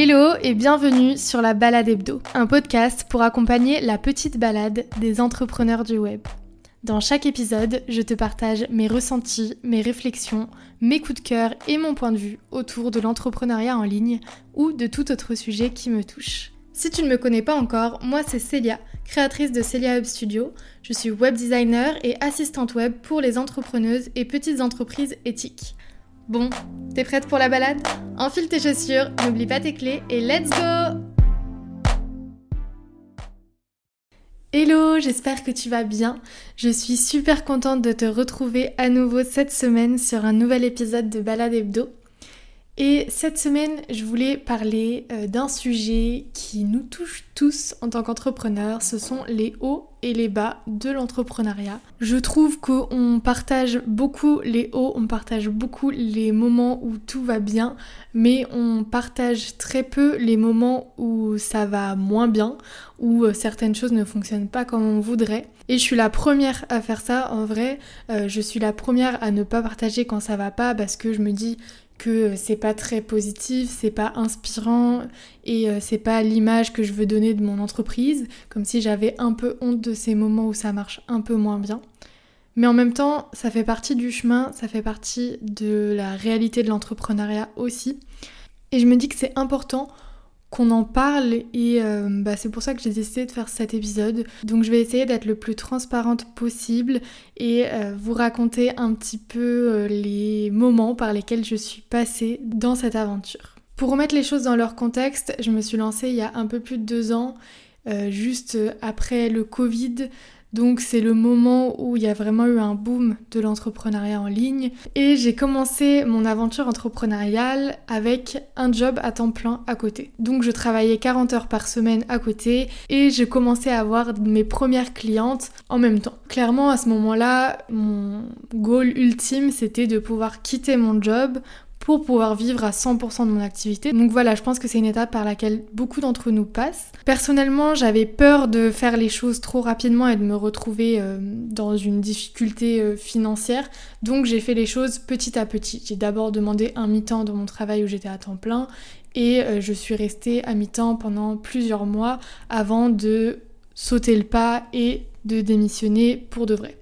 Hello et bienvenue sur la Balade Hebdo, un podcast pour accompagner la petite balade des entrepreneurs du web. Dans chaque épisode, je te partage mes ressentis, mes réflexions, mes coups de cœur et mon point de vue autour de l'entrepreneuriat en ligne ou de tout autre sujet qui me touche. Si tu ne me connais pas encore, moi c'est Célia, créatrice de Celia Hub Studio. Je suis web designer et assistante web pour les entrepreneuses et petites entreprises éthiques. Bon, t'es prête pour la balade? Enfile tes chaussures, n'oublie pas tes clés et let's go Hello, j'espère que tu vas bien. Je suis super contente de te retrouver à nouveau cette semaine sur un nouvel épisode de Balade Hebdo. Et cette semaine, je voulais parler euh, d'un sujet qui nous touche tous en tant qu'entrepreneurs, ce sont les hauts et les bas de l'entrepreneuriat. Je trouve qu'on partage beaucoup les hauts, on partage beaucoup les moments où tout va bien, mais on partage très peu les moments où ça va moins bien, où euh, certaines choses ne fonctionnent pas comme on voudrait. Et je suis la première à faire ça en vrai, euh, je suis la première à ne pas partager quand ça va pas parce que je me dis que c'est pas très positif, c'est pas inspirant et euh, c'est pas l'image que je veux donner de mon entreprise, comme si j'avais un peu honte de ces moments où ça marche un peu moins bien. Mais en même temps, ça fait partie du chemin, ça fait partie de la réalité de l'entrepreneuriat aussi. Et je me dis que c'est important qu'on en parle et euh, bah, c'est pour ça que j'ai décidé de faire cet épisode. Donc je vais essayer d'être le plus transparente possible et euh, vous raconter un petit peu euh, les moments par lesquels je suis passée dans cette aventure. Pour remettre les choses dans leur contexte, je me suis lancée il y a un peu plus de deux ans, juste après le Covid. Donc c'est le moment où il y a vraiment eu un boom de l'entrepreneuriat en ligne et j'ai commencé mon aventure entrepreneuriale avec un job à temps plein à côté. Donc je travaillais 40 heures par semaine à côté et j'ai commencé à avoir mes premières clientes en même temps. Clairement à ce moment-là, mon goal ultime c'était de pouvoir quitter mon job pour pouvoir vivre à 100% de mon activité. Donc voilà, je pense que c'est une étape par laquelle beaucoup d'entre nous passent. Personnellement, j'avais peur de faire les choses trop rapidement et de me retrouver euh, dans une difficulté euh, financière. Donc j'ai fait les choses petit à petit. J'ai d'abord demandé un mi-temps de mon travail où j'étais à temps plein et euh, je suis restée à mi-temps pendant plusieurs mois avant de sauter le pas et de démissionner pour de vrai.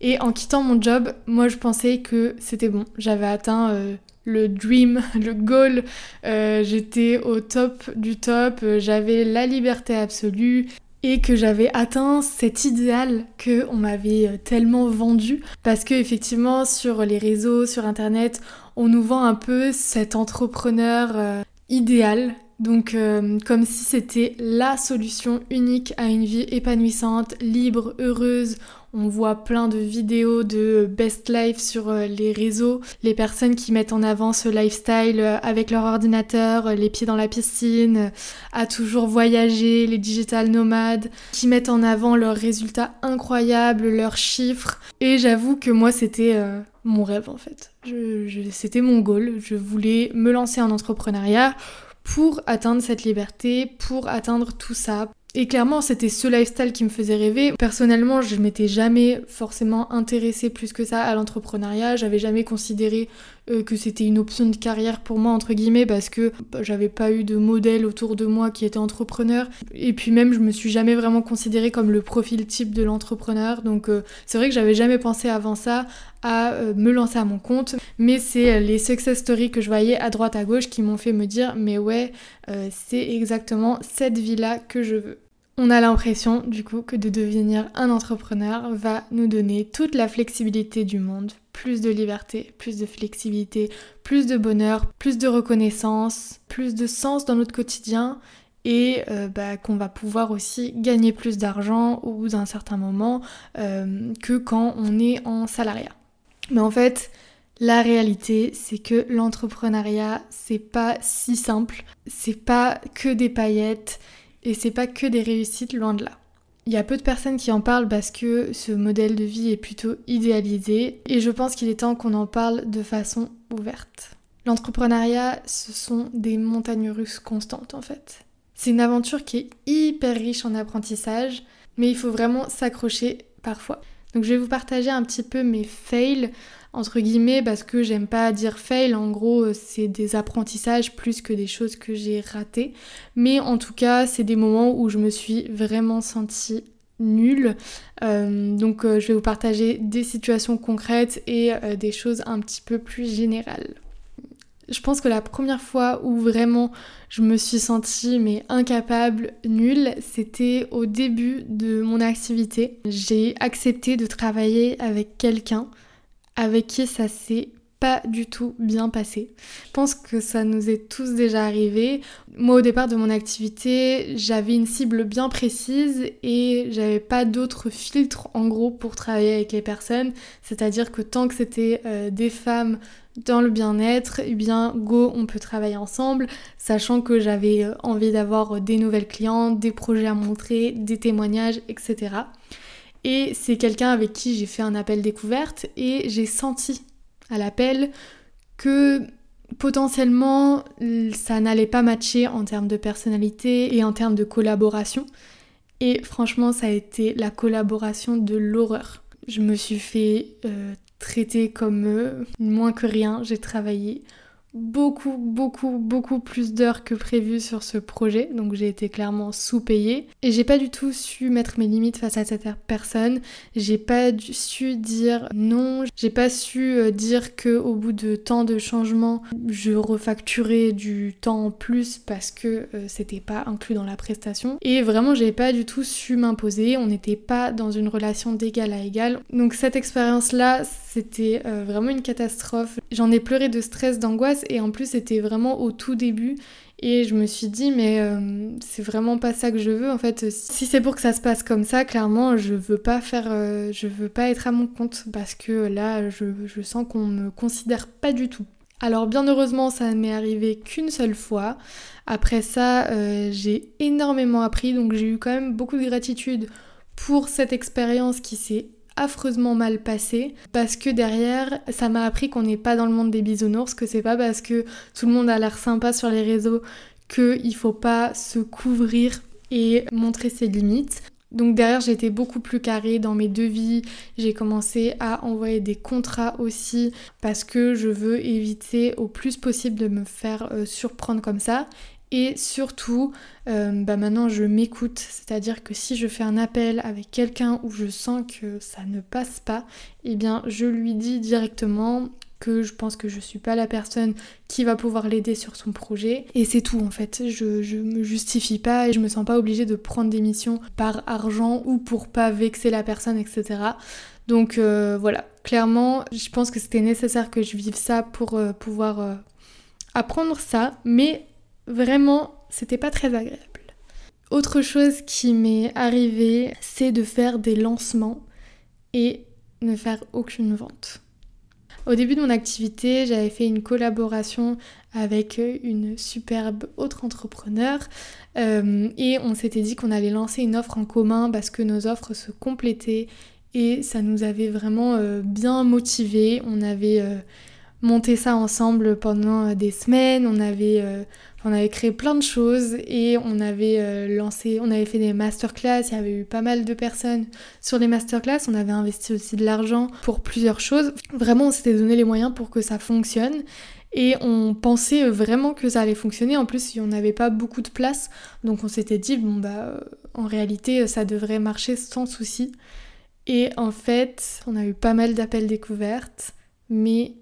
Et en quittant mon job, moi je pensais que c'était bon, j'avais atteint le dream, le goal. Euh, j'étais au top du top, euh, j'avais la liberté absolue et que j'avais atteint cet idéal que on m'avait euh, tellement vendu parce que effectivement sur les réseaux, sur internet, on nous vend un peu cet entrepreneur idéal donc comme si c'était la solution unique à une vie épanouissante, libre, heureuse, on voit plein de vidéos de best life sur euh, les réseaux, les personnes qui mettent en avant ce lifestyle euh, avec leur ordinateur, euh, les pieds dans la piscine, à toujours voyager, les digital nomades, qui mettent en avant leurs résultats incroyables, leurs chiffres. Et j'avoue que moi c'était mon rêve en fait. c'était mon goal. Je voulais me lancer en entrepreneuriat pour atteindre cette liberté, pour atteindre tout ça, et clairement, c'était ce lifestyle qui me faisait rêver. Personnellement, je m'étais jamais forcément intéressée plus que ça à l'entrepreneuriat. J'avais jamais considéré euh, que c'était une option de carrière pour moi, entre guillemets, parce que bah, j'avais pas eu de modèle autour de moi qui était entrepreneur. Et puis même, je me suis jamais vraiment considérée comme le profil type de l'entrepreneur. Donc euh, c'est vrai que j'avais jamais pensé avant ça à euh, me lancer à mon compte. Mais c'est les success stories que je voyais à droite à gauche qui m'ont fait me dire, mais ouais, c'est exactement cette vie-là que je veux. On a l'impression du coup que de devenir un entrepreneur va nous donner toute la flexibilité du monde, plus de liberté, plus de flexibilité, plus de bonheur, plus de reconnaissance, plus de sens dans notre quotidien et euh, bah, qu'on va pouvoir aussi gagner plus d'argent au bout d'un certain moment euh, que quand on est en salariat. Mais en fait, la réalité, c'est que l'entrepreneuriat, c'est pas si simple, c'est pas que des paillettes, et c'est pas que des réussites, loin de là. Il y a peu de personnes qui en parlent parce que ce modèle de vie est plutôt idéalisé et je pense qu'il est temps qu'on en parle de façon ouverte. L'entrepreneuriat, ce sont des montagnes russes constantes en fait. C'est une aventure qui est hyper riche en apprentissage, mais il faut vraiment s'accrocher parfois. Donc je vais vous partager un petit peu mes fails, entre guillemets parce que j'aime pas dire fail, en gros c'est des apprentissages plus que des choses que j'ai ratées. Mais en tout cas c'est des moments où je me suis vraiment sentie nulle. Euh, donc euh, je vais vous partager des situations concrètes et euh, des choses un petit peu plus générales. Je pense que la première fois où vraiment je me suis sentie mais incapable, nulle, c'était au début de mon activité. J'ai accepté de travailler avec quelqu'un avec qui ça s'est pas du tout bien passé. Je pense que ça nous est tous déjà arrivé. Moi au départ de mon activité, j'avais une cible bien précise et j'avais pas d'autres filtres en gros pour travailler avec les personnes. C'est-à-dire que tant que c'était euh, des femmes dans le bien-être, eh bien go, on peut travailler ensemble, sachant que j'avais euh, envie d'avoir des nouvelles clientes, des projets à montrer, des témoignages, etc. Et c'est quelqu'un avec qui j'ai fait un appel découverte et j'ai senti à l'appel que potentiellement ça n'allait pas matcher en termes de personnalité et en termes de collaboration. Et franchement, ça a été la collaboration de l'horreur. Je me suis fait euh, traiter comme euh, moins que rien. J'ai travaillé beaucoup, beaucoup, beaucoup plus d'heures que prévu sur ce projet, donc j'ai été clairement sous-payée. Et j'ai pas du tout su mettre mes limites face à cette personne, j'ai pas su dire non, j'ai pas su euh, dire que au bout de tant de changements, je refacturais du temps en plus parce que euh, c'était pas inclus dans la prestation. Et vraiment, j'ai pas du tout su m'imposer, on n'était pas dans une relation d'égal à égal. Donc cette expérience-là, c'était euh, vraiment une catastrophe. J'en ai pleuré de stress, d'angoisse et en plus c'était vraiment au tout début et je me suis dit mais euh, c'est vraiment pas ça que je veux en fait. Si c'est pour que ça se passe comme ça, clairement je veux pas faire, euh, je veux pas être à mon compte parce que là je, sens qu'on me considère pas du tout. Alors bien heureusement ça m'est arrivé qu'une seule fois. Après ça j'ai énormément appris donc j'ai eu quand même beaucoup de gratitude pour cette expérience qui s'est affreusement mal passé parce que derrière ça m'a appris qu'on n'est pas dans le monde des bisounours, que c'est pas parce que tout le monde a l'air sympa sur les réseaux qu'il faut pas se couvrir et montrer ses limites. Donc derrière été beaucoup plus carré dans mes devis, j'ai commencé à envoyer des contrats aussi parce que je veux éviter au plus possible de me faire euh, surprendre comme ça et surtout, euh, bah maintenant je m'écoute, c'est-à-dire que si je fais un appel avec quelqu'un où je sens que ça ne passe pas, eh bien je lui dis directement que je pense que je suis pas la personne qui va pouvoir l'aider sur son projet et c'est tout en fait. Je, je me justifie pas et je me sens pas obligée de prendre des missions par argent ou pour pas vexer la personne, etc. Donc euh, voilà, clairement, je pense que c'était nécessaire que je vive ça pour euh, pouvoir apprendre ça, mais Vraiment, c'était pas très agréable. Autre chose qui m'est arrivé, c'est de faire des lancements et ne faire aucune vente. Au début de mon activité, j'avais fait une collaboration avec une superbe autre entrepreneur euh, et on s'était dit qu'on allait lancer une offre en commun parce que nos offres se complétaient et ça nous avait vraiment euh, bien motivés. On avait euh, monté ça ensemble pendant des semaines, on avait on avait créé plein de choses et on avait euh, lancé, on avait fait des masterclass, il y avait eu pas mal de personnes sur les masterclass, on avait investi aussi de l'argent pour plusieurs choses. Vraiment, on s'était donné les moyens pour que ça fonctionne. Et on pensait vraiment que ça allait fonctionner. En plus, on n'avait pas beaucoup de place. Donc on s'était dit, bon bah en réalité, ça devrait marcher sans souci. Et en fait, on a eu pas mal d'appels découvertes, mais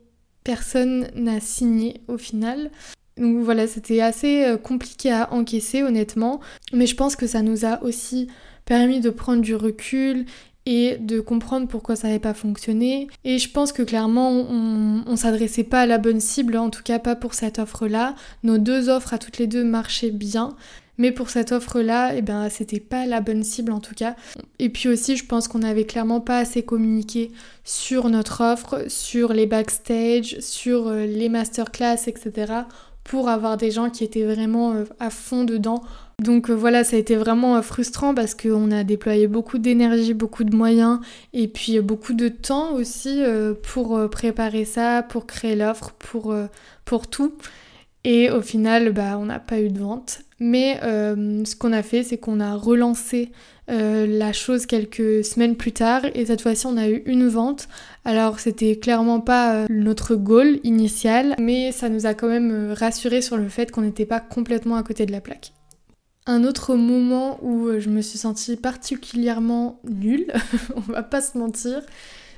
personne n'a signé au final. Donc voilà, c'était assez euh, compliqué à encaisser honnêtement, mais je pense que ça nous a aussi permis de prendre du recul et de comprendre pourquoi ça n'avait pas fonctionné. Et je pense que clairement, on, on s'adressait pas à la bonne cible, en tout cas pas pour cette offre-là. Nos deux offres à toutes les deux marchaient bien. Mais pour cette offre-là, eh ben, c'était pas la bonne cible en tout cas. Et puis aussi, je pense qu'on n'avait clairement pas assez communiqué sur notre offre, sur les backstage, sur euh, les masterclass, etc pour avoir des gens qui étaient vraiment euh, à fond dedans. Donc euh, voilà, ça a été vraiment euh, frustrant parce qu'on a déployé beaucoup d'énergie, beaucoup de moyens et puis beaucoup de temps aussi pour préparer ça, pour créer l'offre, pour, pour tout. Et au final, bah, on n'a pas eu de vente. Mais ce qu'on a fait, c'est qu'on a relancé euh, la chose quelques semaines plus tard et cette fois-ci on a eu une vente. Alors c'était clairement pas euh, notre goal initial, mais ça nous a quand même rassuré sur le fait qu'on n'était pas complètement à côté de la plaque. Un autre moment où je me suis sentie particulièrement nulle, on va pas se mentir,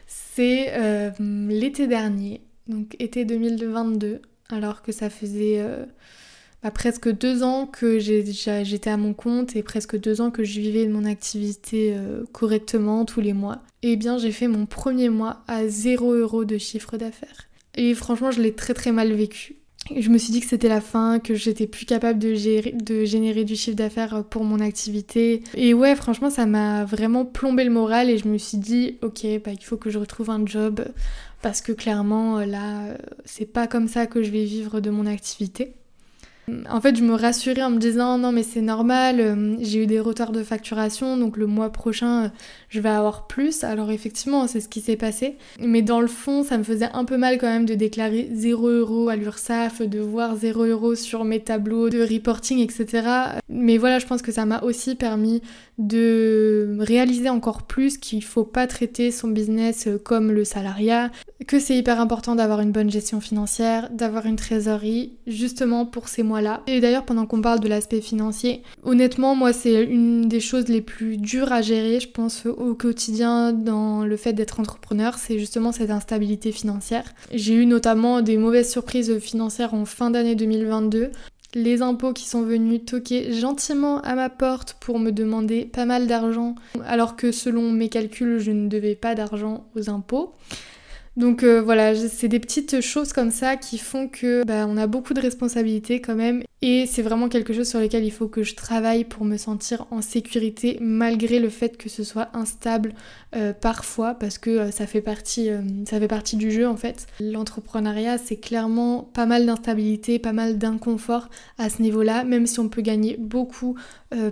c'est l'été dernier, donc été 2022, alors que ça faisait bah, presque deux ans que j'étais à mon compte et presque deux ans que je vivais de mon activité euh, correctement tous les mois. Eh bien j'ai fait mon premier mois à 0 euros de chiffre d'affaires. Et franchement je l'ai très très mal vécu. Je me suis dit que c'était la fin, que j'étais plus capable de, de générer du chiffre d'affaires pour mon activité. Et ouais, franchement, ça m'a vraiment plombé le moral et je me suis dit, ok, bah, il faut que je retrouve un job parce que clairement, là, c'est pas comme ça que je vais vivre de mon activité. En fait, je me rassurais en me disant non mais c'est normal, euh, j'ai eu des retards de facturation, donc le mois prochain euh, je vais avoir plus. Alors effectivement, c'est ce qui s'est passé. Mais dans le fond, ça me faisait un peu mal quand même de déclarer 0 euros à l'URSSAF, de voir 0 euros sur mes tableaux de reporting, etc. Mais voilà, je pense que ça m'a aussi permis de réaliser encore plus qu'il faut pas traiter son business euh, comme le salariat, que c'est hyper important d'avoir une bonne gestion financière, d'avoir une trésorerie, justement pour ces mois-là. Et d'ailleurs, pendant qu'on parle de l'aspect financier, honnêtement, moi, c'est une des choses les plus dures à gérer, je pense, au quotidien dans le fait d'être entrepreneur, c'est justement cette instabilité financière. J'ai eu notamment des mauvaises surprises financières en fin d'année 2022 les impôts qui sont venus toquer gentiment à ma porte pour me demander pas mal d'argent, alors que selon mes calculs, je ne devais pas d'argent aux impôts. Donc euh, voilà, c'est des petites choses comme ça qui font que bah, on a beaucoup de responsabilités quand même et c'est vraiment quelque chose sur lequel il faut que je travaille pour me sentir en sécurité malgré le fait que ce soit instable euh, parfois parce que euh, ça fait partie ça fait partie du jeu en fait. L'entrepreneuriat c'est clairement pas mal d'instabilité, pas mal d'inconfort à ce niveau-là, même si on peut gagner beaucoup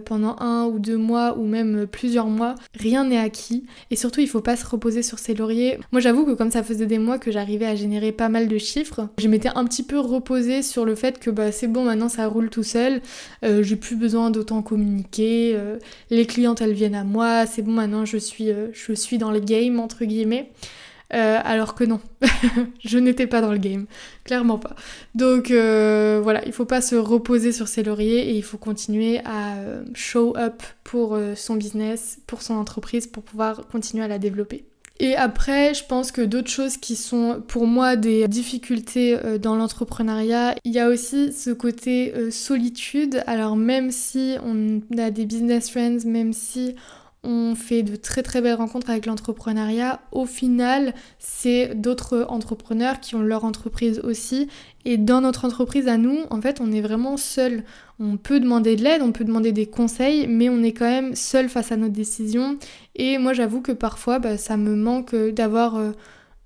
pendant un ou deux mois ou même plusieurs mois, rien n'est acquis et surtout il faut pas se reposer sur ses lauriers. Moi j'avoue que comme ça faisait des mois que j'arrivais à générer pas mal de chiffres. Je m'étais un petit peu reposée sur le fait que bah, c'est bon, maintenant ça roule tout seul, euh, j'ai plus besoin d'autant communiquer, euh, les clientes elles viennent à moi, c'est bon, maintenant je suis, euh, je suis dans le game, entre guillemets. alors que non, je n'étais pas dans le game, clairement pas. Donc voilà, il faut pas se reposer sur ses lauriers et il faut continuer à show up pour son business, pour son entreprise, pour pouvoir continuer à la développer. Et après, je pense que d'autres choses qui sont pour moi des difficultés euh, dans l'entrepreneuriat, il y a aussi ce côté euh, solitude. Alors même si on a des business friends, même si on fait de très très belles rencontres avec l'entrepreneuriat. Au final, c'est d'autres entrepreneurs qui ont leur entreprise aussi. Et dans notre entreprise à nous, en fait, on est vraiment seul. On peut demander de l'aide, on peut demander des conseils, mais on est quand même seul face à nos décisions. Et moi, j'avoue que parfois, bah, ça me manque d'avoir... Euh,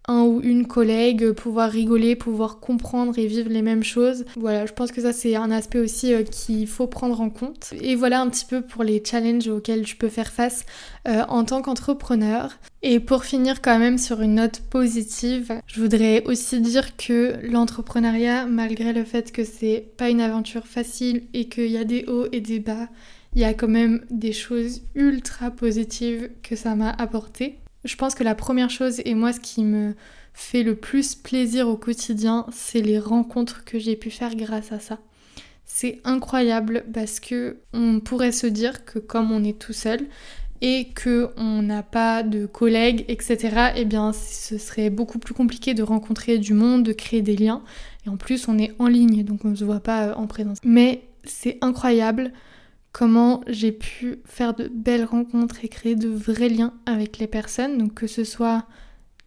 un ou une collègue, pouvoir rigoler, pouvoir comprendre et vivre les mêmes choses. Voilà, je pense que ça c'est un aspect aussi euh, qu'il faut prendre en compte. Et voilà un petit peu pour les challenges auxquels je peux faire face euh, en tant qu'entrepreneur. Et pour finir quand même sur une note positive, je voudrais aussi dire que l'entrepreneuriat, malgré le fait que c'est pas une aventure facile et qu'il y a des hauts et des bas, il y a quand même des choses ultra positives que ça m'a apporté. Je pense que la première chose, et moi ce qui me fait le plus plaisir au quotidien, c'est les rencontres que j'ai pu faire grâce à ça. C'est incroyable parce que on pourrait se dire que comme on est tout seul et que on n'a pas de collègues, etc., eh bien ce serait beaucoup plus compliqué de rencontrer du monde, de créer des liens. Et en plus, on est en ligne, donc on ne se voit pas euh, en présence. Mais c'est incroyable comment j'ai pu faire de belles rencontres et créer de vrais liens avec les personnes, donc que ce soit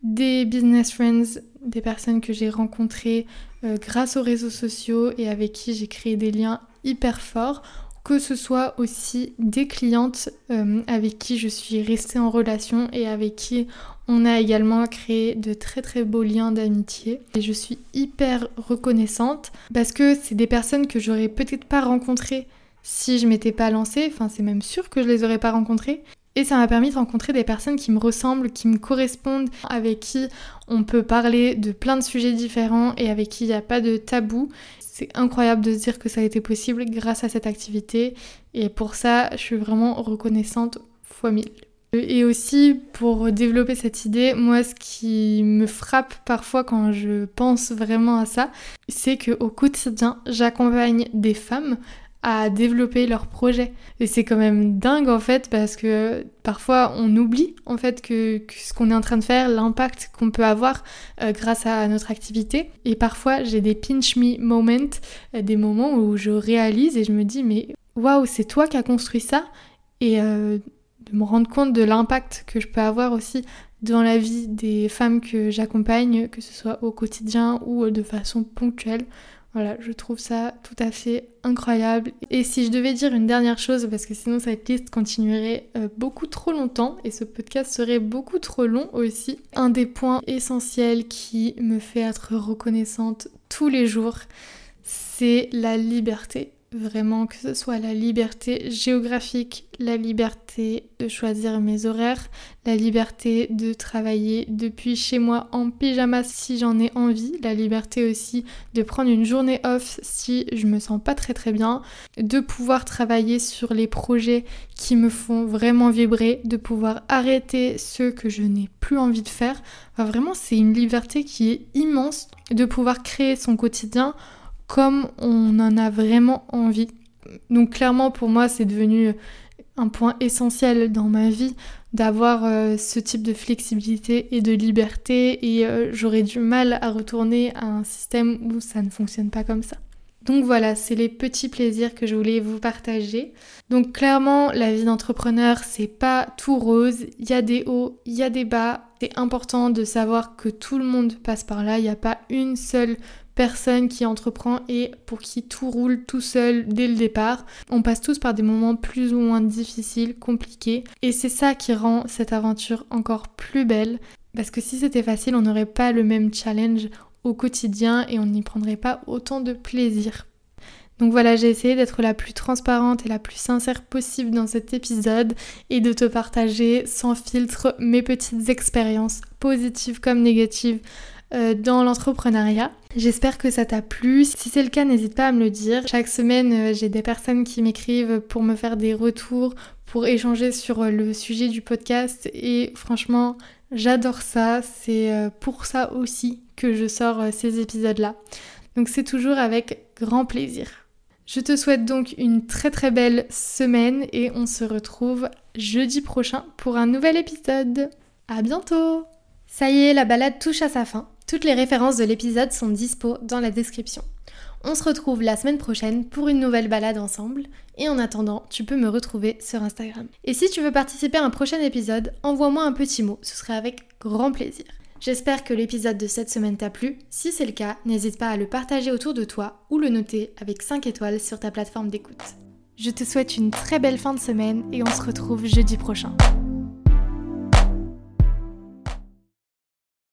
des business friends, des personnes que j'ai rencontrées euh, grâce aux réseaux sociaux et avec qui j'ai créé des liens hyper forts, que ce soit aussi des clientes euh, avec qui je suis restée en relation et avec qui on a également créé de très très beaux liens d'amitié. Et je suis hyper reconnaissante parce que c'est des personnes que j'aurais peut-être pas rencontrées si je m'étais pas lancée, enfin c'est même sûr que je les aurais pas rencontrés. Et ça m'a permis de rencontrer des personnes qui me ressemblent, qui me correspondent, avec qui on peut parler de plein de sujets différents et avec qui il n'y a pas de tabou. c'est incroyable de se dire que ça a été possible grâce à cette activité. Et pour ça, je suis vraiment reconnaissante fois mille. Et aussi pour développer cette idée, moi ce qui me frappe parfois quand je pense vraiment à ça, c'est qu'au quotidien, j'accompagne des femmes à développer leurs projets. Et c'est quand même dingue en fait parce que parfois on oublie en fait que, ce qu'on est en train de faire, l'impact qu'on peut avoir euh, grâce à notre activité. Et parfois j'ai des pinch me moments, euh, des moments où je réalise et je me dis mais waouh c'est toi qui as construit ça? Et euh, de me rendre compte de l'impact que je peux avoir aussi dans la vie des femmes que j'accompagne, que ce soit au quotidien ou de façon ponctuelle. Voilà, je trouve ça tout à fait incroyable. Et si je devais dire une dernière chose, parce que sinon cette liste continuerait euh, beaucoup trop longtemps et ce podcast serait beaucoup trop long aussi, un des points essentiels qui me fait être reconnaissante tous les jours, c'est la liberté vraiment que ce soit la liberté géographique, la liberté de choisir mes horaires, la liberté de travailler depuis chez moi en pyjama si j'en ai envie, la liberté aussi de prendre une journée off si je me sens pas très très bien, de pouvoir travailler sur les projets qui me font vraiment vibrer, de pouvoir arrêter ceux que je n'ai plus envie de faire. vraiment c'est une liberté qui est immense de pouvoir créer son quotidien comme on en a vraiment envie. Donc clairement pour moi c'est devenu un point essentiel dans ma vie d'avoir euh, ce type de flexibilité et de liberté et euh, j'aurais du mal à retourner à un système où ça ne fonctionne pas comme ça. Donc voilà, c'est les petits plaisirs que je voulais vous partager. Donc clairement, la vie d'entrepreneur, c'est pas tout rose, il y a des hauts, il y a des bas. C'est important de savoir que tout le monde passe par là, il n'y a pas une seule personne qui entreprend et pour qui tout roule tout seul dès le départ. On passe tous par des moments plus ou moins difficiles, compliqués, et c'est ça qui rend cette aventure encore plus belle. Parce que si c'était facile, on n'aurait pas le même challenge au quotidien et on n'y prendrait pas autant de plaisir. Donc voilà, j'ai essayé d'être la plus transparente et la plus sincère possible dans cet épisode et de te partager sans filtre mes petites expériences positives comme négatives dans l'entrepreneuriat. J'espère que ça t'a plu. Si c'est le cas, n'hésite pas à me le dire. Chaque semaine, euh, j'ai des personnes qui m'écrivent pour me faire des retours, pour échanger sur euh, le sujet du podcast et franchement, j'adore ça. C'est pour ça aussi que je sors ces épisodes-là. Donc c'est toujours avec grand plaisir. Je te souhaite donc une très très belle semaine et on se retrouve jeudi prochain pour un nouvel épisode. À bientôt! Ça y est, la balade touche à sa fin. Toutes les références de l'épisode sont dispo dans la description. On se retrouve la semaine prochaine pour une nouvelle balade ensemble. Et en attendant, tu peux me retrouver sur Instagram. Et si tu veux participer à un prochain épisode, envoie-moi un petit mot, ce serait avec grand plaisir. J'espère que l'épisode de cette semaine t'a plu. Si c'est le cas, n'hésite pas à le partager autour de toi ou le noter avec 5 étoiles sur ta plateforme d'écoute. Je te souhaite une très belle fin de semaine et on se retrouve jeudi prochain.